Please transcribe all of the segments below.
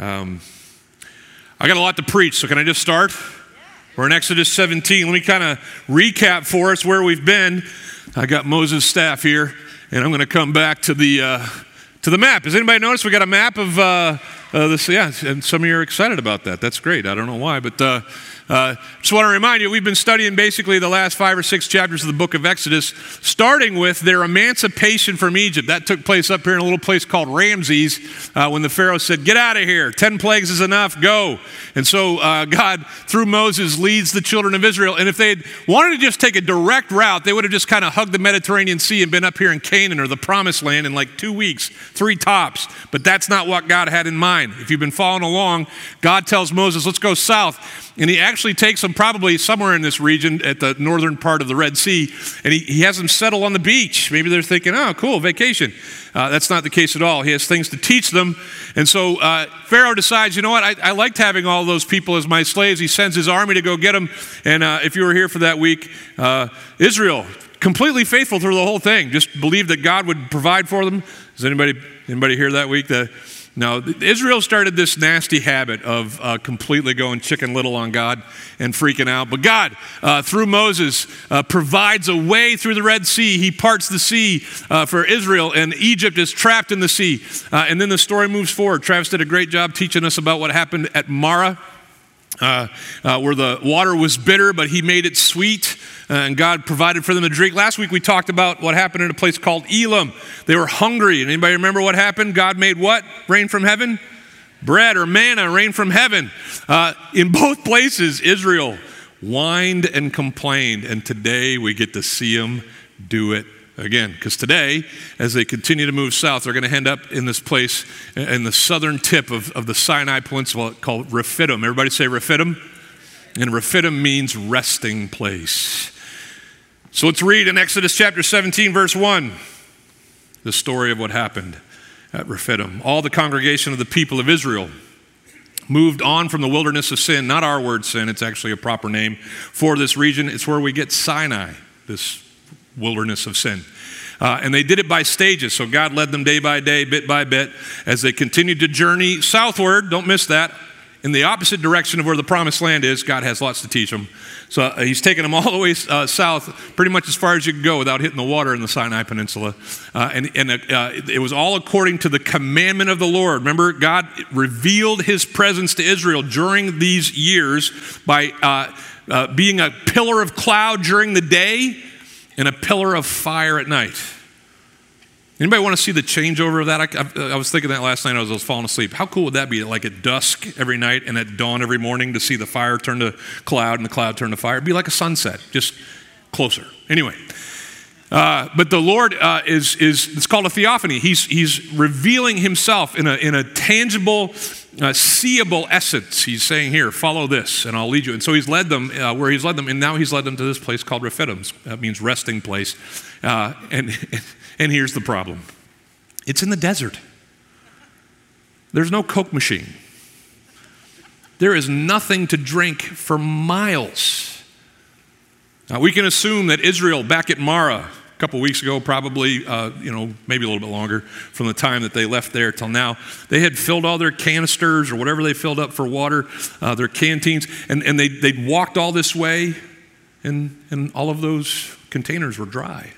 Um, I got a lot to preach, so can I just start? We're in Exodus 17. Let me kind of recap for us where we've been. I got Moses' staff here, and I'm going to come back to the uh, to the map. Has anybody noticed we got a map of uh, uh, this? Yeah, and some of you are excited about that. That's great. I don't know why, but uh, just want to remind you, we've been studying basically the last five or six chapters of the book of Exodus, starting with their emancipation from Egypt. That took place up here in a little place called Ramses uh, when the Pharaoh said, Get out of here. Ten plagues is enough. Go. And so uh, God, through Moses, leads the children of Israel. And if they had wanted to just take a direct route, they would have just kind of hugged the Mediterranean Sea and been up here in Canaan or the Promised Land in like two weeks, three tops. But that's not what God had in mind. If you've been following along, God tells Moses, Let's go south. And he actually takes them probably somewhere in this region at the northern part of the Red Sea, and he, he has them settle on the beach. Maybe they're thinking, oh, cool, vacation. Uh, that's not the case at all. He has things to teach them. And so uh, Pharaoh decides, you know what, I, I, liked having all those people as my slaves. He sends his army to go get them. And uh, if you were here for that week, uh, Israel, completely faithful through the whole thing, just believed that God would provide for them. Does anybody, anybody here that week? The, now, Israel started this nasty habit of uh, completely going chicken little on God and freaking out. But God, uh, through Moses, uh, provides a way through the Red Sea. He parts the sea uh, for Israel, and Egypt is trapped in the sea. Uh, and then the story moves forward. Travis did a great job teaching us about what happened at Marah. Uh, uh, where the water was bitter, but he made it sweet, uh, and God provided for them to drink. Last week we talked about what happened in a place called Elim. They were hungry. And anybody remember what happened? God made what? Rain from heaven? Bread or manna, rain from heaven. Uh, in both places, Israel whined and complained, and today we get to see them do it again. Because today, as they continue to move south, they're going to end up in this place in the southern tip of, of the Sinai Peninsula called Rephidim. Everybody say Rephidim? And Rephidim means resting place. So let's read in Exodus chapter 17, verse 1, the story of what happened at Rephidim. All the congregation of the people of Israel moved on from the wilderness of sin, not our word sin, it's actually a proper name for this region. It's where we get Sinai, this wilderness of sin. Uh, and they did it by stages. So God led them day by day, bit by bit, as they continued to journey southward. Don't miss that. In the opposite direction of where the promised land is, God has lots to teach them. So uh, He's taken them all the way uh, south, pretty much as far as you can go without hitting the water in the Sinai Peninsula. Uh, and and uh, it was all according to the commandment of the Lord. Remember, God revealed His presence to Israel during these years by being a pillar of cloud during the day and a pillar of fire at night. Anybody want to see the changeover of that? I, I, I, was thinking that last night as I was falling asleep. How cool would that be? Like at dusk every night and at dawn every morning to see the fire turn to cloud and the cloud turn to fire. It'd be like a sunset, just closer. Anyway, uh, but the Lord uh, is, is, it's called a theophany. He's, he's revealing himself in a, in a tangible, uh, seeable essence. He's saying, Here, follow this, and I'll lead you. And so he's led them uh, where he's led them, and now he's led them to this place called Rephidim. That means resting place. Uh, and, and here's the problem it's in the desert. There's no Coke machine. There is nothing to drink for miles. Now, we can assume that Israel, back at Marah, couple weeks ago, probably, uh, you know, maybe a little bit longer from the time that they left there till now. They had filled all their canisters or whatever they filled up for water, uh, their canteens, and, and they, they'd walked all this way, and, and all of those containers were dry.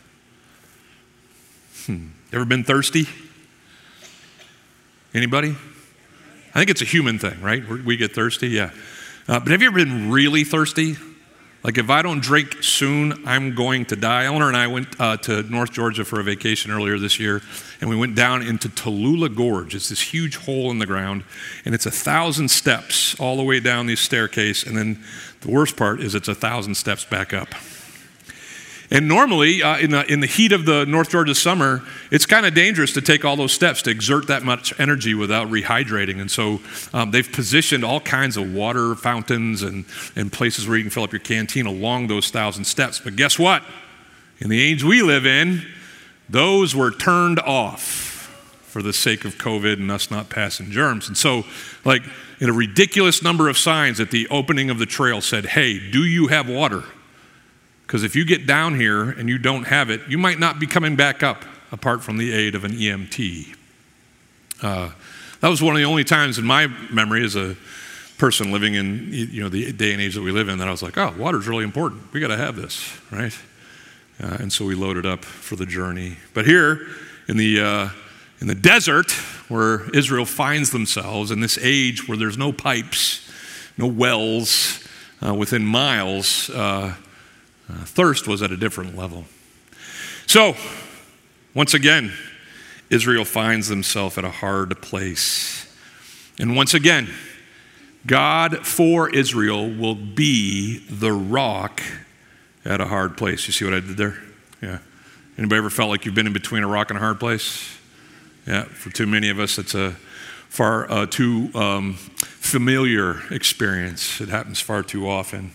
Hmm. Ever been thirsty? Anybody? I think it's a human thing, right? We get thirsty, yeah. Uh, but have you ever been really thirsty? Like, if I don't drink soon, I'm going to die. Eleanor and I went uh, to North Georgia for a vacation earlier this year, and we went down into Tallulah Gorge. It's this huge hole in the ground, and it's a thousand steps all the way down this staircase. And then the worst part is it's a thousand steps back up. And normally, uh, in, the, in the heat of the North Georgia summer, it's kind of dangerous to take all those steps to exert that much energy without rehydrating. And so um, they've positioned all kinds of water fountains and, and places where you can fill up your canteen along those thousand steps. But guess what? In the age we live in, those were turned off for the sake of COVID and us not passing germs. And so, like, in a ridiculous number of signs at the opening of the trail said, Hey, do you have water? Because if you get down here and you don't have it, you might not be coming back up apart from the aid of an EMT. Uh, That was one of the only times in my memory as a person living in you know the day and age that we live in that I was like, oh, water's really important. We got to have this, right? Uh, and so we loaded up for the journey. But here in the uh, in the desert, where Israel finds themselves in this age where there's no pipes, no wells uh, within miles, uh, thirst was at a different level. So, once again, Israel finds themselves at a hard place. And once again, God for Israel will be the rock at a hard place. You see what I did there? Yeah. Anybody ever felt like you've been in between a rock and a hard place? Yeah, for too many of us, it's a far uh, too um, familiar experience. It happens far too often.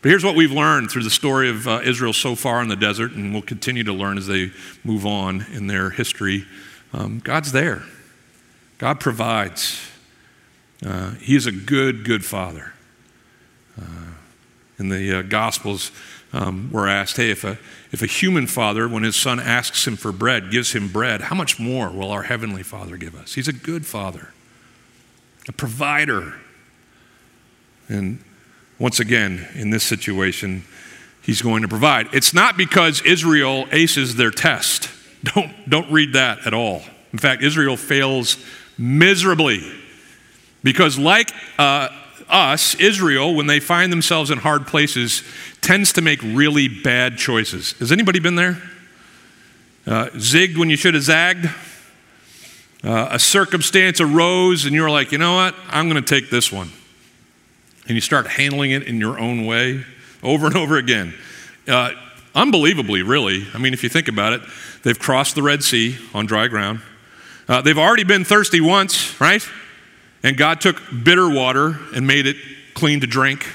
But here's what we've learned through the story of uh, Israel so far in the desert, and we'll continue to learn as they move on in their history. Um, God's there, God provides. Uh, he is a good, good father. Uh, in the uh, Gospels, um, we're asked, hey, if a, if a human father, when his son asks him for bread, gives him bread, how much more will our heavenly father give us? He's a good father, a provider. And once again, in this situation, he's going to provide. It's not because Israel aces their test. Don't, don't read that at all. In fact, Israel fails miserably because, like uh, us, Israel, when they find themselves in hard places, tends to make really bad choices. Has anybody been there? Uh, zigged when you should have zagged? Uh, a circumstance arose, and you're like, you know what? I'm going to take this one. And you start handling it in your own way over and over again. Uh, unbelievably, really. I mean, if you think about it, they've crossed the Red Sea on dry ground. Uh, they've already been thirsty once, right? And God took bitter water and made it clean to drink.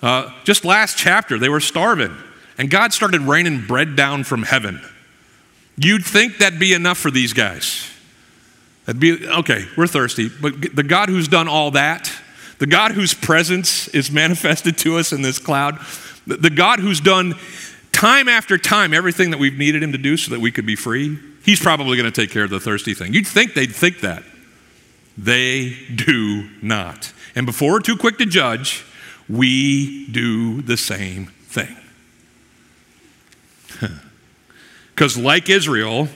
Uh, just last chapter, they were starving, and God started raining bread down from heaven. You'd think that'd be enough for these guys. That'd be okay, we're thirsty, but the God who's done all that, the God whose presence is manifested to us in this cloud, the God who's done time after time everything that we've needed him to do so that we could be free, he's probably going to take care of the thirsty thing. You'd think they'd think that. They do not. And before we're too quick to judge, we do the same thing. Because, like Israel,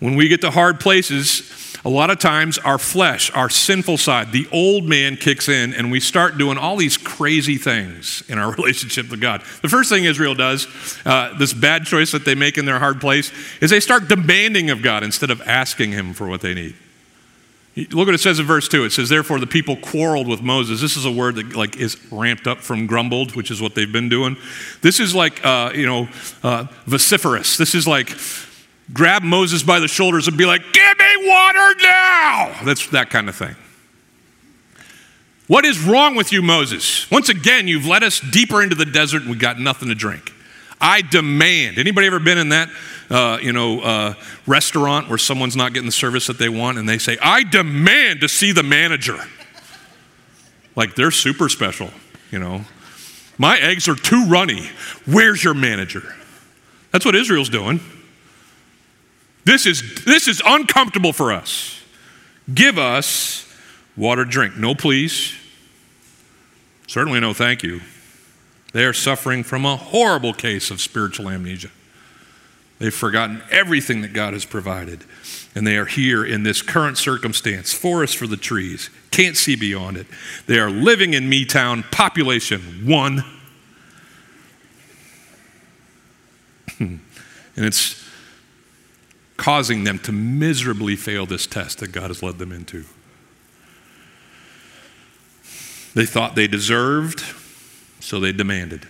when we get to hard places, a lot of times our flesh, our sinful side, the old man kicks in and we start doing all these crazy things in our relationship with God. The first thing Israel does, uh, this bad choice that they make in their hard place, is they start demanding of God instead of asking Him for what they need. Look what it says in verse 2. It says, Therefore the people quarreled with Moses. This is a word that like is ramped up from grumbled, which is what they've been doing. This is like, uh, you know, uh, vociferous. This is like grab Moses by the shoulders and be like, Give me water now. That's that kind of thing. What is wrong with you, Moses? Once again, you've led us deeper into the desert and we got nothing to drink. I demand. Anybody ever been in that, uh, you know, uh, restaurant where someone's not getting the service that they want, and they say, "I demand to see the manager." Like they're super special, you know. My eggs are too runny. Where's your manager? That's what Israel's doing. This is this is uncomfortable for us. Give us water to drink. No, please. Certainly no, thank you. They are suffering from a horrible case of spiritual amnesia. They've forgotten everything that God has provided. And they are here in this current circumstance forest for the trees, can't see beyond it. They are living in Me Town, population one. and it's causing them to miserably fail this test that God has led them into. They thought they deserved so they demanded.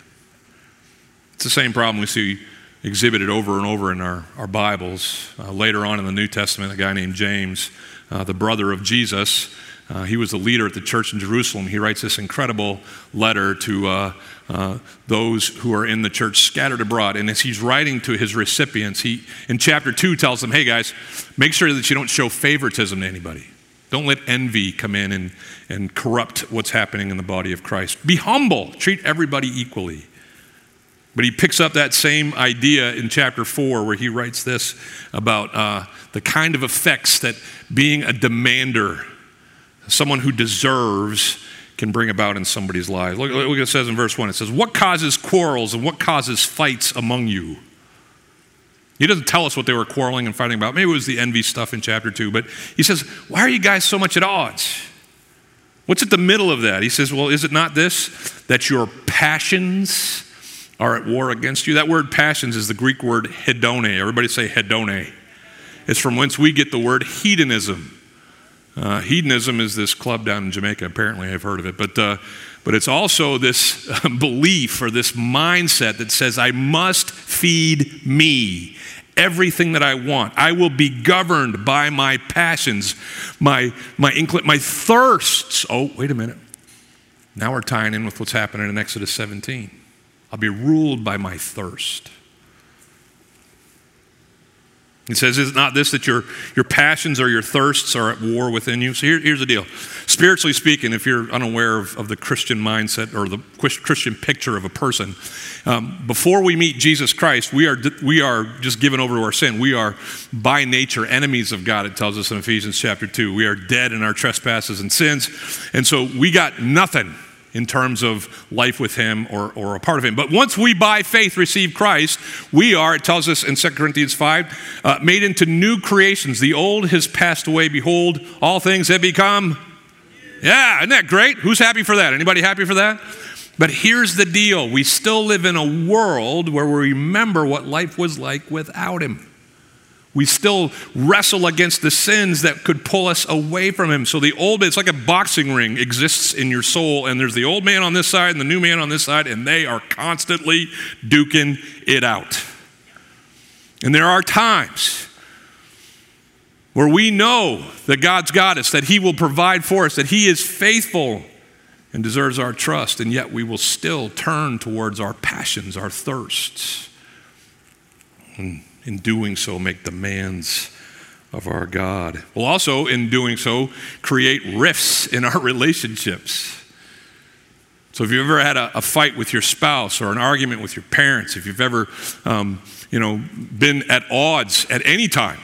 It's the same problem we see exhibited over and over in our, our Bibles. Uh, later on in the New Testament, a guy named James, uh, the brother of Jesus, uh, he was the leader at the church in Jerusalem. He writes this incredible letter to uh, uh, those who are in the church scattered abroad. And as he's writing to his recipients, he, in chapter 2, tells them, hey guys, make sure that you don't show favoritism to anybody. Don't let envy come in and, and corrupt what's happening in the body of Christ. Be humble, treat everybody equally. But he picks up that same idea in chapter 4, where he writes this about uh, the kind of effects that being a demander someone who deserves can bring about in somebody's life. Look, look what it says in verse 1. It says, What causes quarrels and what causes fights among you? He doesn't tell us what they were quarreling and fighting about. Maybe it was the envy stuff in chapter 2, but he says, Why are you guys so much at odds? What's at the middle of that? He says, Well, is it not this, that your passions are at war against you? That word passions is the Greek word hedone. Everybody say hedone. It's from whence we get the word hedonism. Uh, hedonism is this club down in Jamaica. Apparently, I've heard of it. But, uh, but it's also this belief or this mindset that says, I must feed me everything that I want. I will be governed by my passions, my, my, incl- my thirsts. Oh, wait a minute. Now we're tying in with what's happening in Exodus 17. I'll be ruled by my thirst. He says, Is it not this that your, your passions or your thirsts are at war within you? So here, here's the deal. Spiritually speaking, if you're unaware of, of the Christian mindset or the Christian picture of a person, um, before we meet Jesus Christ, we are, we are just given over to our sin. We are by nature enemies of God, it tells us in Ephesians chapter 2. We are dead in our trespasses and sins. And so we got nothing in terms of life with Him or, or a part of Him. But once we by faith receive Christ, we are, it tells us in 2 Corinthians 5, uh, made into new creations. The old has passed away. Behold, all things have become. Yeah, isn't that great? Who's happy for that? Anybody happy for that? But here's the deal we still live in a world where we remember what life was like without Him. We still wrestle against the sins that could pull us away from Him. So the old man, it's like a boxing ring exists in your soul, and there's the old man on this side and the new man on this side, and they are constantly duking it out. And there are times where we know that God's got us, that He will provide for us, that He is faithful and deserves our trust, and yet we will still turn towards our passions, our thirsts. And in doing so, make demands of our God. We'll also, in doing so, create rifts in our relationships. So, if you've ever had a, a fight with your spouse or an argument with your parents, if you've ever, um, you know, been at odds at any time,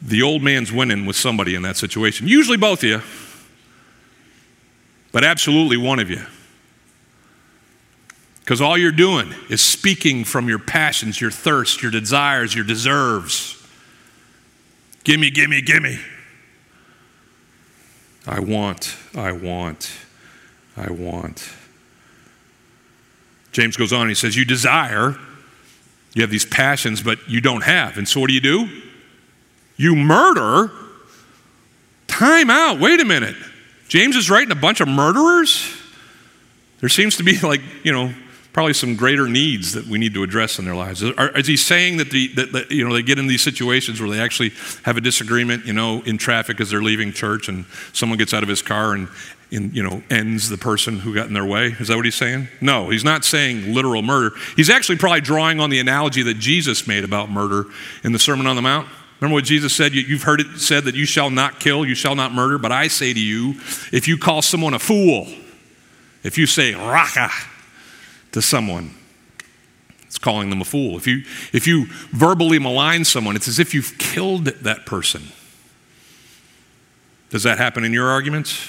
the old man's winning with somebody in that situation. Usually both of you, but absolutely one of you. Because all you're doing is speaking from your passions, your thirst, your desires, your deserves. Gimme, gimme, gimme. I want, I want, I want. James goes on, he says, You desire, you have these passions, but you don't have. And so what do you do? You murder. Time out. Wait a minute. James is writing a bunch of murderers? There seems to be like, you know, probably some greater needs that we need to address in their lives. Are, is he saying that, the, that, that, you know, they get in these situations where they actually have a disagreement, you know, in traffic as they're leaving church and someone gets out of his car and, and, you know, ends the person who got in their way? Is that what he's saying? No, he's not saying literal murder. He's actually probably drawing on the analogy that Jesus made about murder in the Sermon on the Mount. Remember what Jesus said? You've heard it said that you shall not kill, you shall not murder. But I say to you, if you call someone a fool, if you say raka, to someone. It's calling them a fool. If you, if you verbally malign someone, it's as if you've killed that person. Does that happen in your arguments?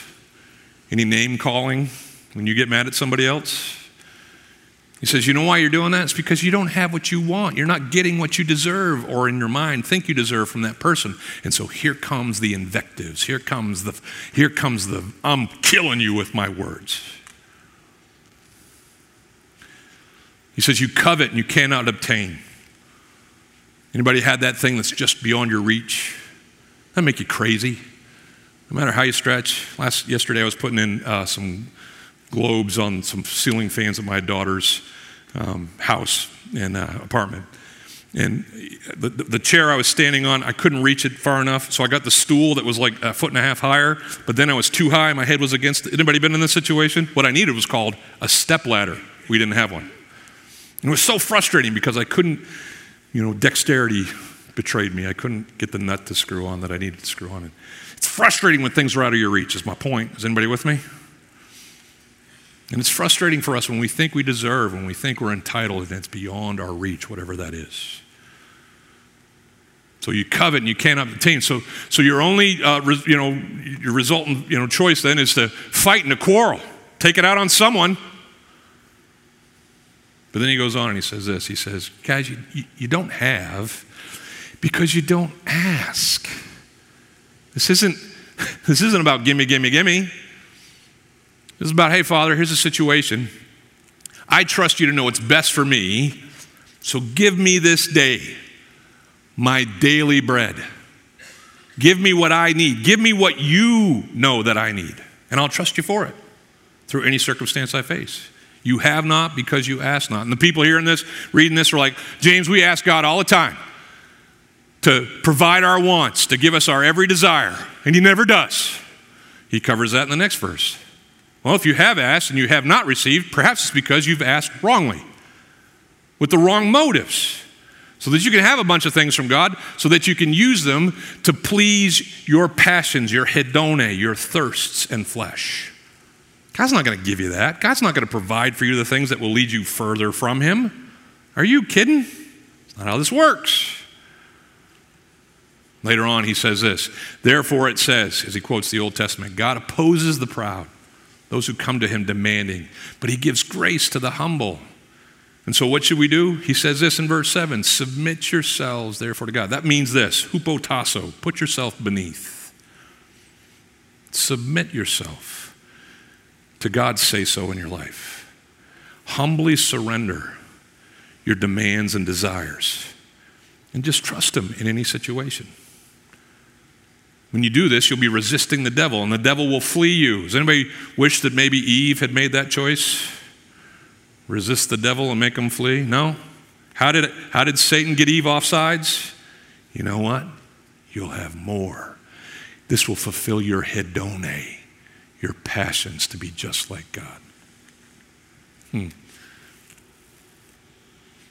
Any name calling when you get mad at somebody else? He says, You know why you're doing that? It's because you don't have what you want. You're not getting what you deserve or in your mind think you deserve from that person. And so here comes the invectives. Here comes the, here comes the, I'm killing you with my words. He says, You covet and you cannot obtain. Anybody had that thing that's just beyond your reach? That make you crazy. No matter how you stretch. Last yesterday, I was putting in uh, some globes on some ceiling fans at my daughter's um, house and uh, apartment. And the, the, chair I was standing on, I couldn't reach it far enough, so I got the stool that was like a foot and a half higher, but then I was too high, my head was against. Anybody been in this situation? What I needed was called a step ladder. We didn't have one. And it was so frustrating because I couldn't, you know, dexterity betrayed me. I couldn't get the nut to screw on that I needed to screw on. And it's frustrating when things are out of your reach, is my point. Is anybody with me? And it's frustrating for us when we think we deserve, when we think we're entitled, and it's beyond our reach, whatever that is. So you covet and you can't obtain. So, so your only, uh, you know, your resultant, you know, choice then is to fight and to quarrel. Take it out on someone. But then he goes on and he says this. He says, guys, you, you, don't have because you don't ask. This isn't, this isn't about gimme, gimme, gimme. This is about, hey, Father, here's a situation. I trust you to know what's best for me, so give me this day my daily bread. Give me what I need. Give me what you know that I need, and I'll trust you for it through any circumstance I face. You have not because you ask not. And the people hearing this, reading this, are like, James, we ask God all the time to provide our wants, to give us our every desire, and He never does. He covers that in the next verse. Well, if you have asked and you have not received, perhaps it's because you've asked wrongly, with the wrong motives, so that you can have a bunch of things from God, so that you can use them to please your passions, your hedone, your thirsts and flesh. God's not going to give you that. God's not going to provide for you the things that will lead you further from Him. Are you kidding? That's not how this works. Later on, he says this Therefore, it says, as he quotes the Old Testament, God opposes the proud, those who come to him demanding, but he gives grace to the humble. And so, what should we do? He says this in verse 7 Submit yourselves, therefore, to God. That means this hupotasso, put yourself beneath. Submit yourself to God's say so in your life. Humbly surrender your demands and desires, and just trust Him in any situation. When you do this, you'll be resisting the devil, and the devil will flee you. Does anybody wish that maybe Eve had made that choice? Resist the devil and make him flee? No? How did, how did Satan get Eve off sides? You know what? You'll have more. This will fulfill your hedone, your passions to be just like God. Hmm.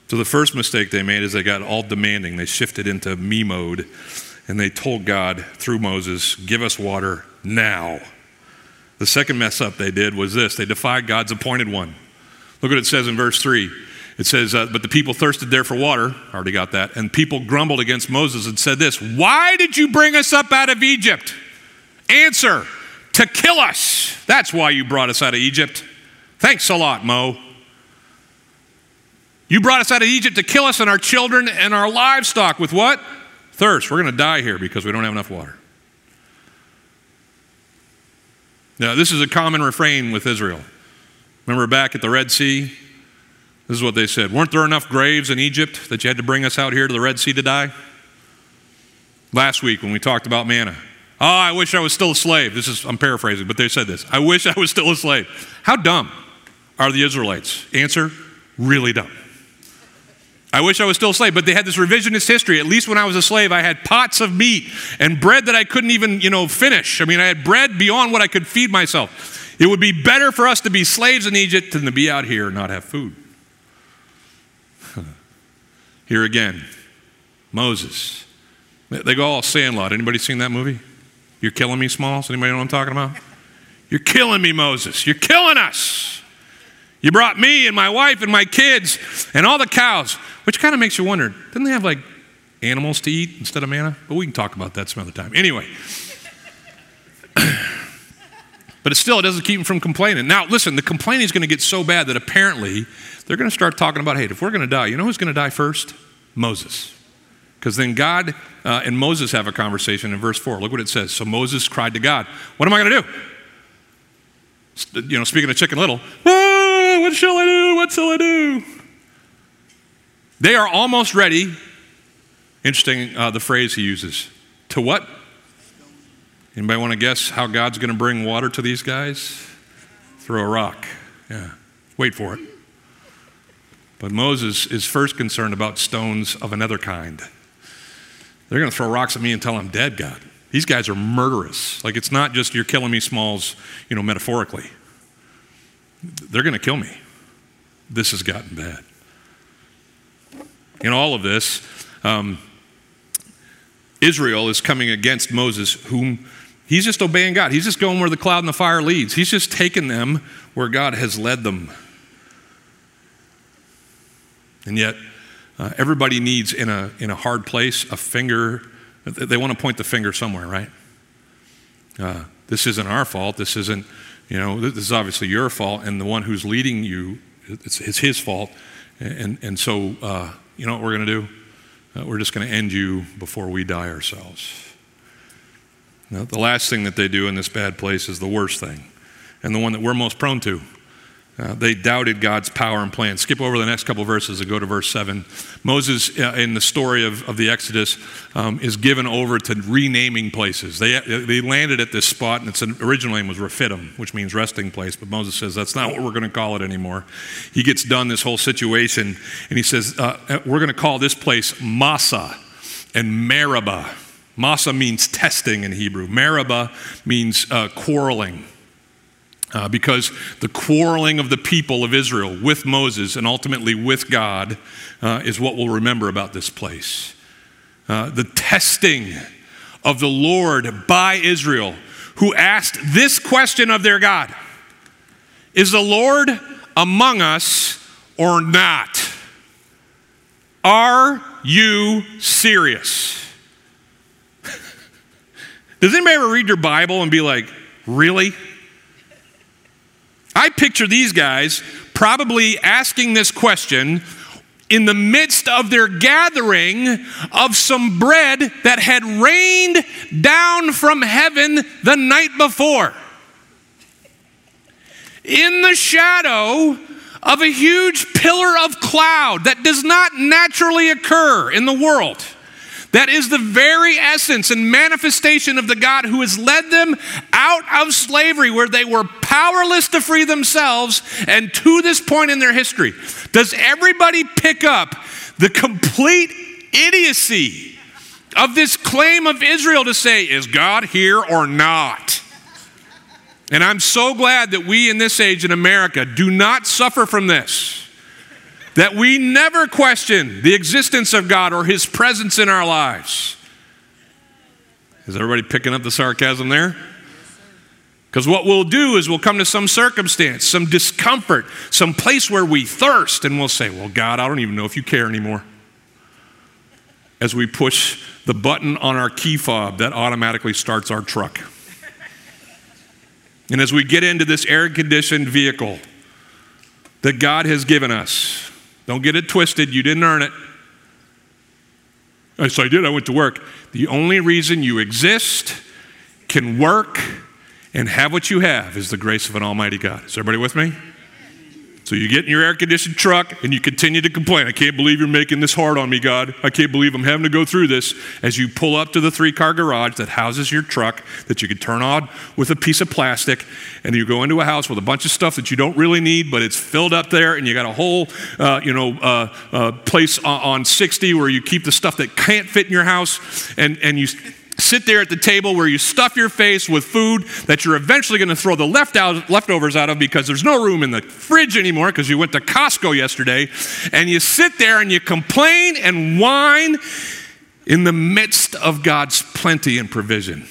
So the first mistake they made is they got all demanding. They shifted into me mode and they told God through Moses, Give us water now. The second mess up they did was this they defied God's appointed one. Look what it says in verse 3. It says, uh, But the people thirsted there for water. Already got that. And people grumbled against Moses and said this Why did you bring us up out of Egypt? Answer, to kill us. That's why you brought us out of Egypt. Thanks a lot, Mo. You brought us out of Egypt to kill us and our children and our livestock with what? Thirst. We're going to die here because we don't have enough water. Now, this is a common refrain with Israel. Remember back at the Red Sea? This is what they said Weren't there enough graves in Egypt that you had to bring us out here to the Red Sea to die? Last week when we talked about manna. Oh, I wish I was still a slave. This is, I'm paraphrasing, but they said this. I wish I was still a slave. How dumb are the Israelites? Answer really dumb. I wish I was still a slave, but they had this revisionist history. At least when I was a slave, I had pots of meat and bread that I couldn't even, you know, finish. I mean, I had bread beyond what I could feed myself. It would be better for us to be slaves in Egypt than to be out here and not have food. here again, Moses. They go all Sandlot. Anybody seen that movie? You're killing me, Smalls. Anybody know what I'm talking about? You're killing me, Moses. You're killing us. You brought me and my wife and my kids and all the cows. Which kind of makes you wonder didn't they have like animals to eat instead of manna? But we can talk about that some other time. Anyway. but it still it doesn't keep them from complaining. Now, listen, the complaining is going to get so bad that apparently they're going to start talking about, hey, if we're going to die, you know who's going to die first? Moses. Because then God uh, and Moses have a conversation in verse 4. Look what it says. So Moses cried to God, What am I going to do? You know, speaking of Chicken Little, ah, what shall I do? What shall I do? They are almost ready. Interesting, uh, the phrase he uses. To what? Anybody want to guess how God's going to bring water to these guys? Through a rock. Yeah. Wait for it. But Moses is first concerned about stones of another kind. They're going to throw rocks at me until I'm dead, God. These guys are murderous. Like it's not just you're killing me, Smalls, you know, metaphorically. They're going to kill me. This has gotten bad in all of this, um, Israel is coming against Moses, whom he's just obeying God. He's just going where the cloud and the fire leads. He's just taken them where God has led them. And yet, Uh, everybody needs, in a, in a hard place, a finger. They want to point the finger somewhere, right? Uh, this isn't our fault. This isn't, you know, this is obviously your fault. And the one who's leading you, it's, it's his fault. And, and so, uh, you know what we're going to do? Uh, we're just going to end you before we die ourselves. Now, the last thing that they do in this bad place is the worst thing, and the one that we're most prone to. Uh, they doubted God's power and plan. Skip over the next couple verses and go to verse 7. Moses, uh, in the story of, of the Exodus, um, is given over to renaming places. They, they landed at this spot, and its original name was Rephidim, which means resting place. But Moses says, that's not what we're going to call it anymore. He gets done this whole situation, and he says, uh, uh we're going to call this place Massa and Meribah. Massa means testing in Hebrew, Meribah means uh, quarreling. Uh, because the quarreling of the people of Israel with Moses and ultimately with God uh, is what we'll remember about this place. Uh, the testing of the Lord by Israel, who asked this question of their God Is the Lord among us or not? Are you serious? Does anybody ever read your Bible and be like, Really? I picture these guys probably asking this question in the midst of their gathering of some bread that had rained down from heaven the night before. In the shadow of a huge pillar of cloud that does not naturally occur in the world. That is the very essence and manifestation of the God who has led them out of slavery where they were powerless to free themselves and to this point in their history. Does everybody pick up the complete idiocy of this claim of Israel to say, is God here or not? And I'm so glad that we in this age in America do not suffer from this that we never question the existence of God or His presence in our lives. Is everybody picking up the sarcasm there? Because what we'll do is we'll come to some circumstance, some discomfort, some place where we thirst, and we'll say, Well, God, I don't even know if you care anymore. As we push the button on our key fob that automatically starts our truck. and as we get into this air conditioned vehicle that God has given us, don't get it twisted. You didn't earn it. I Yes, I did. I went to work. The only reason you exist, can work, and have what you have is the grace of an Almighty God. Is everybody with me? So you get in your air conditioned truck and you continue to complain. I can't believe you're making this hard on me, God. I can't believe I'm having to go through this. As you pull up to the three car garage that houses your truck that you can turn on with a piece of plastic, and you go into a house with a bunch of stuff that you don't really need, but it's filled up there, and you got a whole, uh, you know, uh, uh, place on 60 where you keep the stuff that can't fit in your house, and, and you sit there at the table where you stuff your face with food that you're eventually going to throw the left out, leftovers out of because there's no room in the fridge anymore because you went to Costco yesterday. And you sit there and you complain and whine in the midst of God's plenty and provision.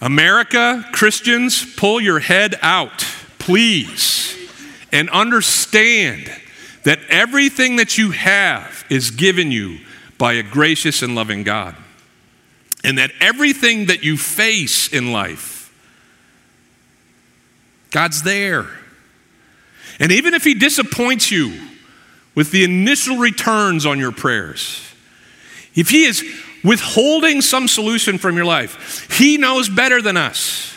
America, Christians, pull your head out, please, and understand that everything that you have is given you by a gracious and loving God. And that everything that you face in life, God's there. And even if He disappoints you with the initial returns on your prayers, if He is withholding some solution from your life, He knows better than us.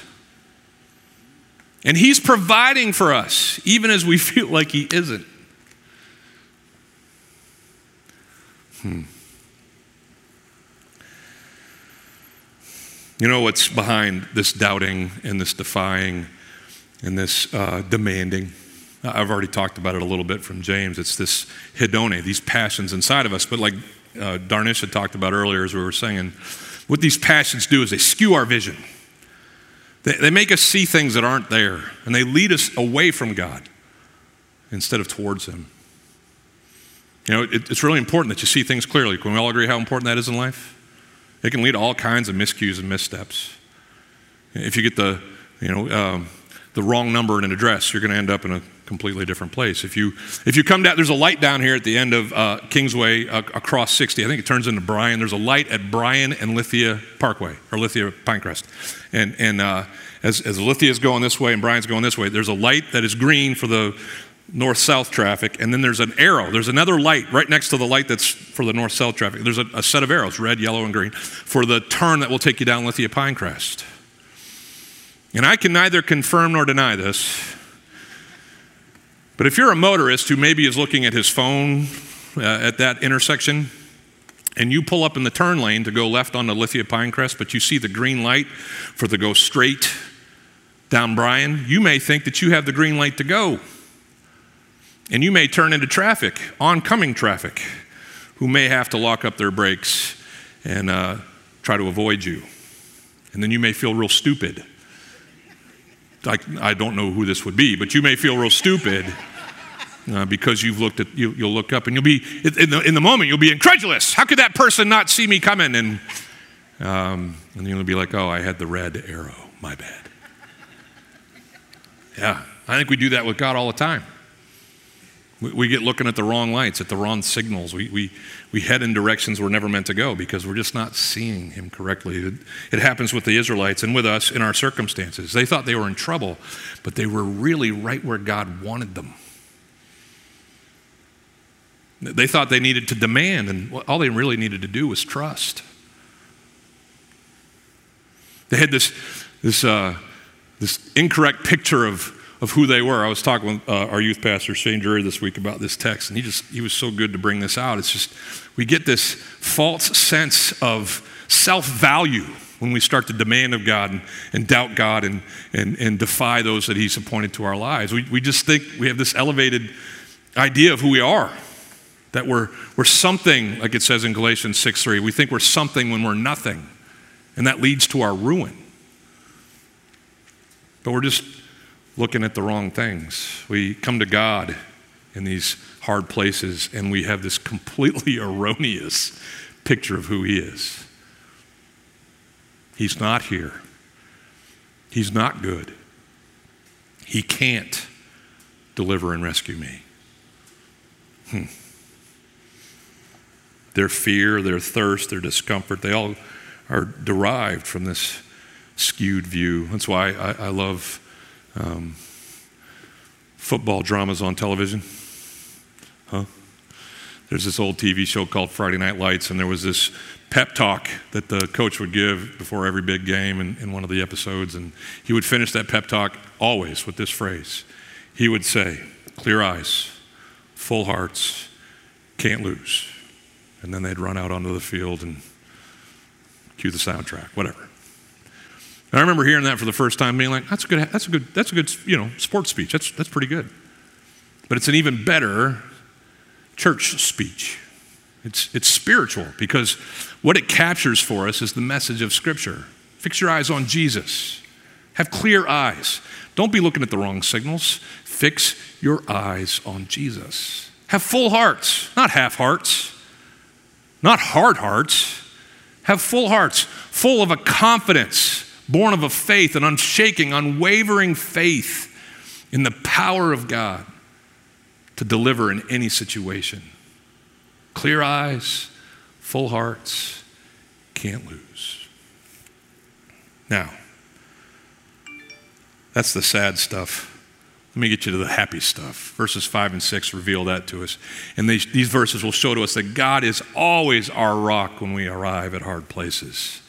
And He's providing for us, even as we feel like He isn't. Hmm. You know what's behind this doubting and this defying and this uh, demanding? I've already talked about it a little bit from James. It's this hedone, these passions inside of us. But like uh, Darnish had talked about earlier as we were singing, what these passions do is they skew our vision. They, they make us see things that aren't there, and they lead us away from God instead of towards Him. You know, it, it's really important that you see things clearly. Can we all agree how important that is in life? It can lead to all kinds of miscues and missteps. If you get the, you know, um, the wrong number and an address, you're going to end up in a completely different place. If you if you come down, there's a light down here at the end of uh, Kingsway uh, across 60. I think it turns into Bryan. There's a light at Bryan and Lithia Parkway or Lithia Pinecrest, and and uh, as as Lithia is going this way and Bryan's going this way, there's a light that is green for the north south traffic, and then there's an arrow. There's another light right next to the light that's for the north south traffic. There's a, a, set of arrows, red, yellow, and green, for the turn that will take you down Lithia Pinecrest. And I can neither confirm nor deny this, but if you're a motorist who maybe is looking at his phone uh, at that intersection, and you pull up in the turn lane to go left onto Lithia Pinecrest, but you see the green light for the go straight down Bryan, you may think that you have the green light to go. And you may turn into traffic, oncoming traffic, who may have to lock up their brakes and uh, try to avoid you. And then you may feel real stupid. I, I don't know who this would be, but you may feel real stupid. Uh, because you've looked at you, will look up and you'll be in the, in the moment you'll be incredulous how could that person not see me coming and um, and you'll be like oh i had the red arrow my bad yeah i think we do that with god all the time we get looking at the wrong lights, at the wrong signals. We, we, we head in directions we're never meant to go because we're just not seeing Him correctly. It, it happens with the Israelites and with us in our circumstances. They thought they were in trouble, but they were really right where God wanted them. They thought they needed to demand, and all they really needed to do was trust. They had this, this, uh, this incorrect picture of of who they were. I was talking with uh, our youth pastor, Shane Drury, this week about this text, and he just, he was so good to bring this out. It's just, we get this false sense of self value when we start to demand of God and, and doubt God and, and, and defy those that He's appointed to our lives. We, we just think we have this elevated idea of who we are, that we're, we're something, like it says in Galatians 6 3. We think we're something when we're nothing, and that leads to our ruin. But we're just looking at the wrong things. We come to God in these hard places and we have this completely erroneous picture of who He is. He's not here. He's not good. He can't deliver and rescue me. Hmm. Their fear, their thirst, their discomfort, they all are derived from this skewed view. That's why I, I love um, football dramas on television? Huh? There's this old TV show called Friday Night Lights, and there was this pep talk that the coach would give before every big game in, in one of the episodes. And he would finish that pep talk always with this phrase. He would say, Clear eyes, full hearts, can't lose. And then they'd run out onto the field and cue the soundtrack, whatever. And I remember hearing that for the first time, being like, "That's a good. That's a good. That's a good. You know, sports speech. That's that's pretty good." But it's an even better church speech. It's it's spiritual because what it captures for us is the message of Scripture. Fix your eyes on Jesus. Have clear eyes. Don't be looking at the wrong signals. Fix your eyes on Jesus. Have full hearts, not half hearts, not hard hearts. Have full hearts, full of a confidence born of a faith, an unshaking, unwavering faith in the power of God to deliver in any situation. Clear eyes, full hearts, can't lose. Now, that's the sad stuff. Let me get you to the happy stuff. Verses 5 and 6 reveal that to us. And these, these verses will show to us that God is always our rock when we arrive at hard places.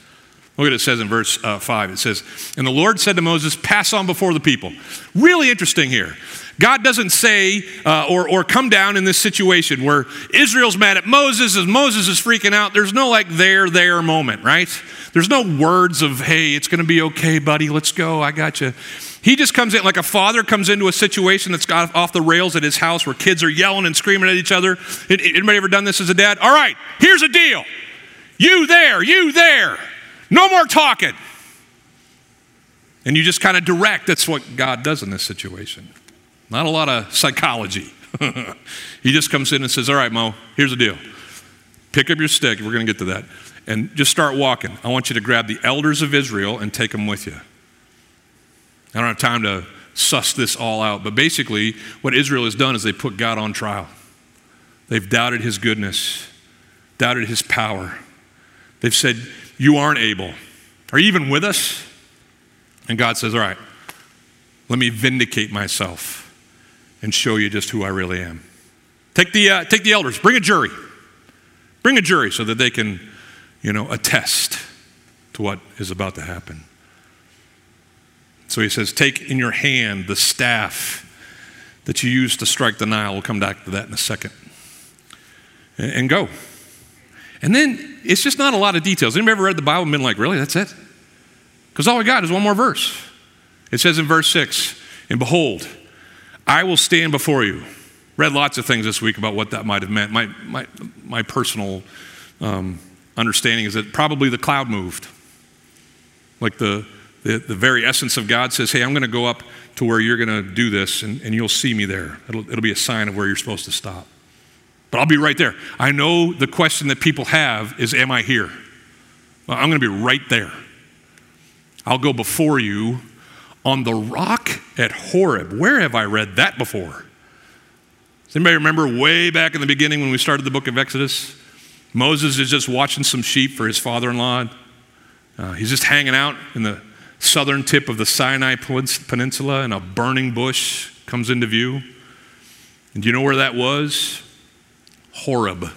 Look at what it says in verse uh, 5. It says, And the Lord said to Moses, Pass on before the people. Really interesting here. God doesn't say uh, or, or come down in this situation where Israel's mad at Moses as Moses is freaking out. There's no like there, there moment, right? There's no words of, hey, it's going to be okay, buddy, let's go, I got you. He just comes in like a father comes into a situation that's got off the rails at his house where kids are yelling and screaming at each other. Anybody ever done this as a dad? All right, here's a deal. You there, you there. No more talking. And you just kind of direct. That's what God does in this situation. Not a lot of psychology. he just comes in and says, All right, Mo, here's the deal. Pick up your stick. We're going to get to that. And just start walking. I want you to grab the elders of Israel and take them with you. I don't have time to suss this all out. But basically, what Israel has done is they put God on trial. They've doubted his goodness, doubted his power. They've said, You aren't able. Are you even with us? And God says, All right, let me vindicate myself and show you just who I really am. Take the, uh, take the elders, bring a jury. Bring a jury so that they can, you know, attest to what is about to happen. So he says, Take in your hand the staff that you used to strike the Nile. We'll come back to that in a second. And, and go. And then it's just not a lot of details. Anybody ever read the Bible and been like, Really? That's it? Because all we got is one more verse. It says in verse 6 And behold, I will stand before you. Read lots of things this week about what that might have meant. My, my, my personal um, understanding is that probably the cloud moved. Like the, the, the very essence of God says, Hey, I'm going to go up to where you're going to do this, and, and you'll see me there. It'll, it'll be a sign of where you're supposed to stop. But I'll be right there. I know the question that people have is, Am I here? Well, I'm going to be right there. I'll go before you on the rock at Horeb. Where have I read that before? Does anybody remember way back in the beginning when we started the book of Exodus? Moses is just watching some sheep for his father in law. Uh, he's just hanging out in the southern tip of the Sinai Peninsula, and a burning bush comes into view. And do you know where that was? Horeb.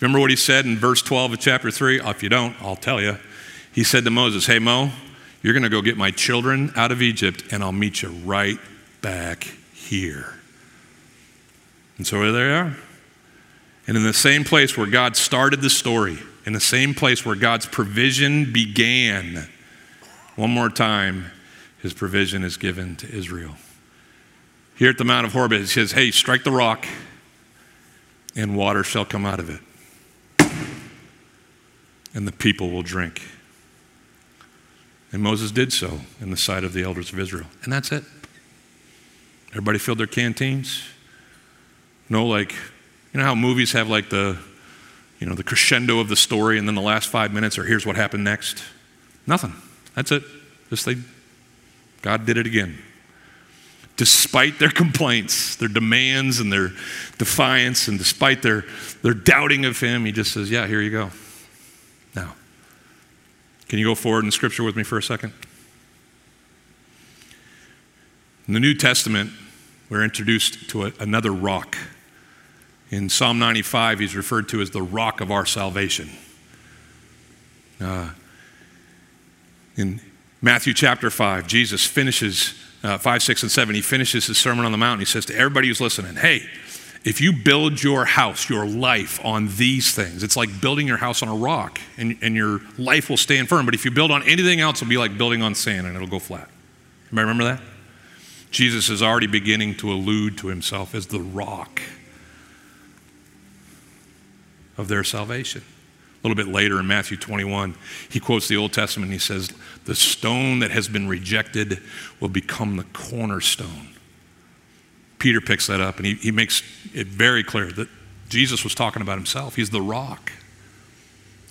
Remember what he said in verse 12 of chapter 3? If you don't, I'll tell you. He said to Moses, Hey, Mo, you're going to go get my children out of Egypt, and I'll meet you right back here. And so there they are. And in the same place where God started the story, in the same place where God's provision began, one more time, his provision is given to Israel. Here at the Mount of Horeb, he says, Hey, strike the rock, and water shall come out of it, and the people will drink. And Moses did so in the sight of the elders of Israel. And that's it. Everybody filled their canteens. No, like, you know how movies have like the, you know, the crescendo of the story and then the last five minutes or here's what happened next? Nothing. That's it. Just they, God did it again. Despite their complaints, their demands, and their defiance, and despite their, their doubting of Him, He just says, Yeah, here you go. Now, can you go forward in Scripture with me for a second? In the New Testament, we're introduced to a, another rock. In Psalm 95, he's referred to as the rock of our salvation. Uh, in Matthew chapter 5, Jesus finishes, uh, 5, 6, and 7, he finishes his Sermon on the Mount. and He says to everybody who's listening, hey, if you build your house, your life on these things, it's like building your house on a rock and, and your life will stand firm. But if you build on anything else, it'll be like building on sand and it'll go flat. Remember that? Jesus is already beginning to allude to himself as the rock of their salvation. A little bit later in Matthew 21, he quotes the Old Testament and he says, The stone that has been rejected will become the cornerstone. Peter picks that up and he, he makes it very clear that Jesus was talking about himself. He's the rock.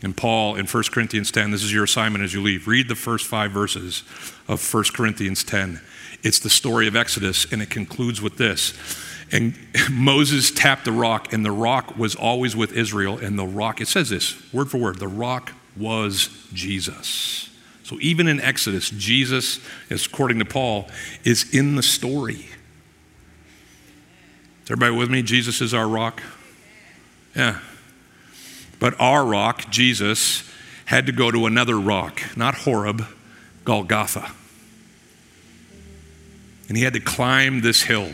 And Paul in 1 Corinthians 10, this is your assignment as you leave. Read the first five verses of 1 Corinthians 10. It's the story of Exodus, and it concludes with this. And Moses tapped the rock, and the rock was always with Israel. And the rock, it says this word for word, the rock was Jesus. So even in Exodus, Jesus, according to Paul, is in the story. Is everybody with me? Jesus is our rock? Yeah. But our rock, Jesus, had to go to another rock, not Horeb, Golgotha. And he had to climb this hill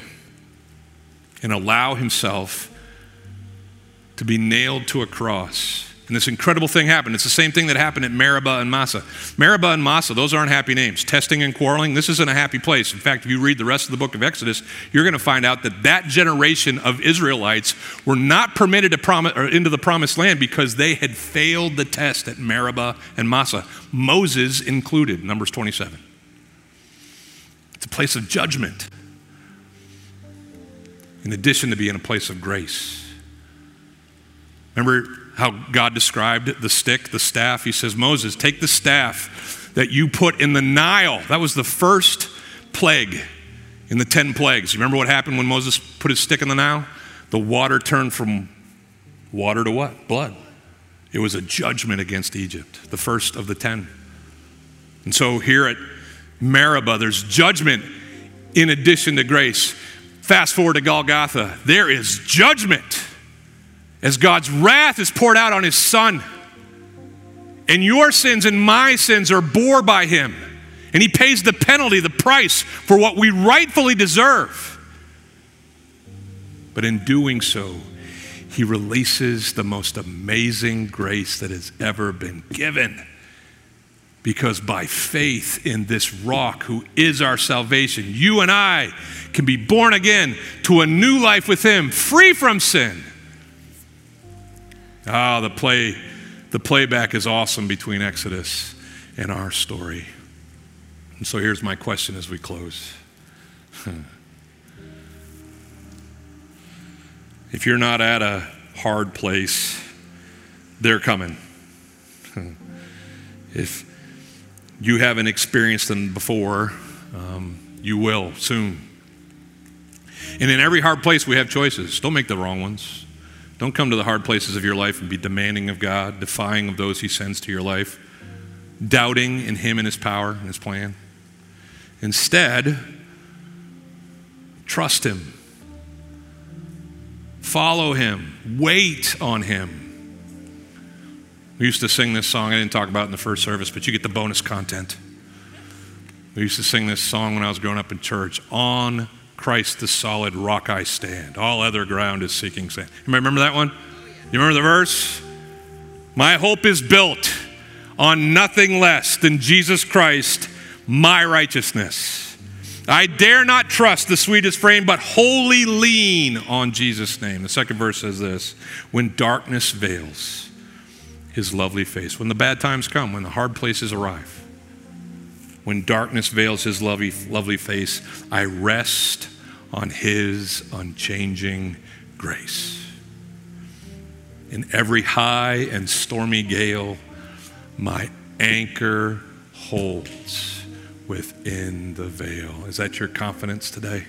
and allow himself to be nailed to a cross and this incredible thing happened. It's the same thing that happened at Meribah and Massa. Meribah and Massa, those aren't happy names. Testing and quarreling, this isn't a happy place. In fact, if you read the rest of the book of Exodus, you're going to find out that that generation of Israelites were not permitted to into the promised land because they had failed the test at Meribah and Massa, Moses included, Numbers 27. It's a place of judgment, in addition to being a place of grace. Remember how God described the stick, the staff? He says, Moses, take the staff that you put in the Nile. That was the first plague in the 10 plagues. Remember what happened when Moses put his stick in the Nile? The water turned from water to what? Blood. It was a judgment against Egypt, the first of the 10. And so here at Meribah, there's judgment in addition to grace. Fast forward to Golgotha, there is judgment as God's wrath is poured out on his son. And your sins and my sins are bore by him. And he pays the penalty, the price for what we rightfully deserve. But in doing so, he releases the most amazing grace that has ever been given. Because by faith in this rock, who is our salvation, you and I can be born again to a new life with him, free from sin. Ah, the play, the playback is awesome between Exodus and our story. And so here's my question as we close. if you're not at a hard place, they're coming. if you haven't experienced them before, um, you will soon. And in every hard place, we have choices. Don't make the wrong ones. Don't come to the hard places of your life and be demanding of God, defying of those He sends to your life, doubting in Him and His power and His plan. Instead, trust Him, follow Him, wait on Him. We used to sing this song, I didn't talk about it in the first service, but you get the bonus content. We used to sing this song when I was growing up in church On Christ the solid rock I stand. All other ground is seeking sand. You remember that one? You remember the verse? My hope is built on nothing less than Jesus Christ my righteousness. I dare not trust the sweetest frame, but wholly lean on Jesus' name. The second verse says this When darkness veils his lovely face, when the bad times come, when the hard places arrive, when darkness veils his lovely, lovely face, I rest on his unchanging grace. In every high and stormy gale, my anchor holds within the veil. Is that your confidence today?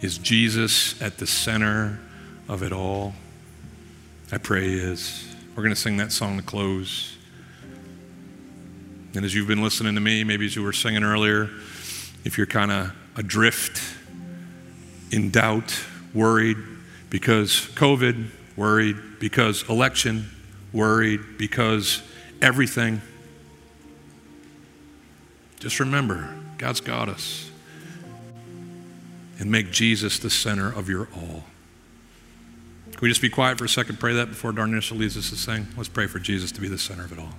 Is Jesus at the center of it all? I pray is. We're going to sing that song to close. And as you've been listening to me, maybe as you were singing earlier, if you're kind of adrift, in doubt, worried because COVID, worried because election, worried because everything, just remember, God's got us. And make Jesus the center of your all. Can we just be quiet for a second, pray that before Darnesha leads us to sing? Let's pray for Jesus to be the center of it all.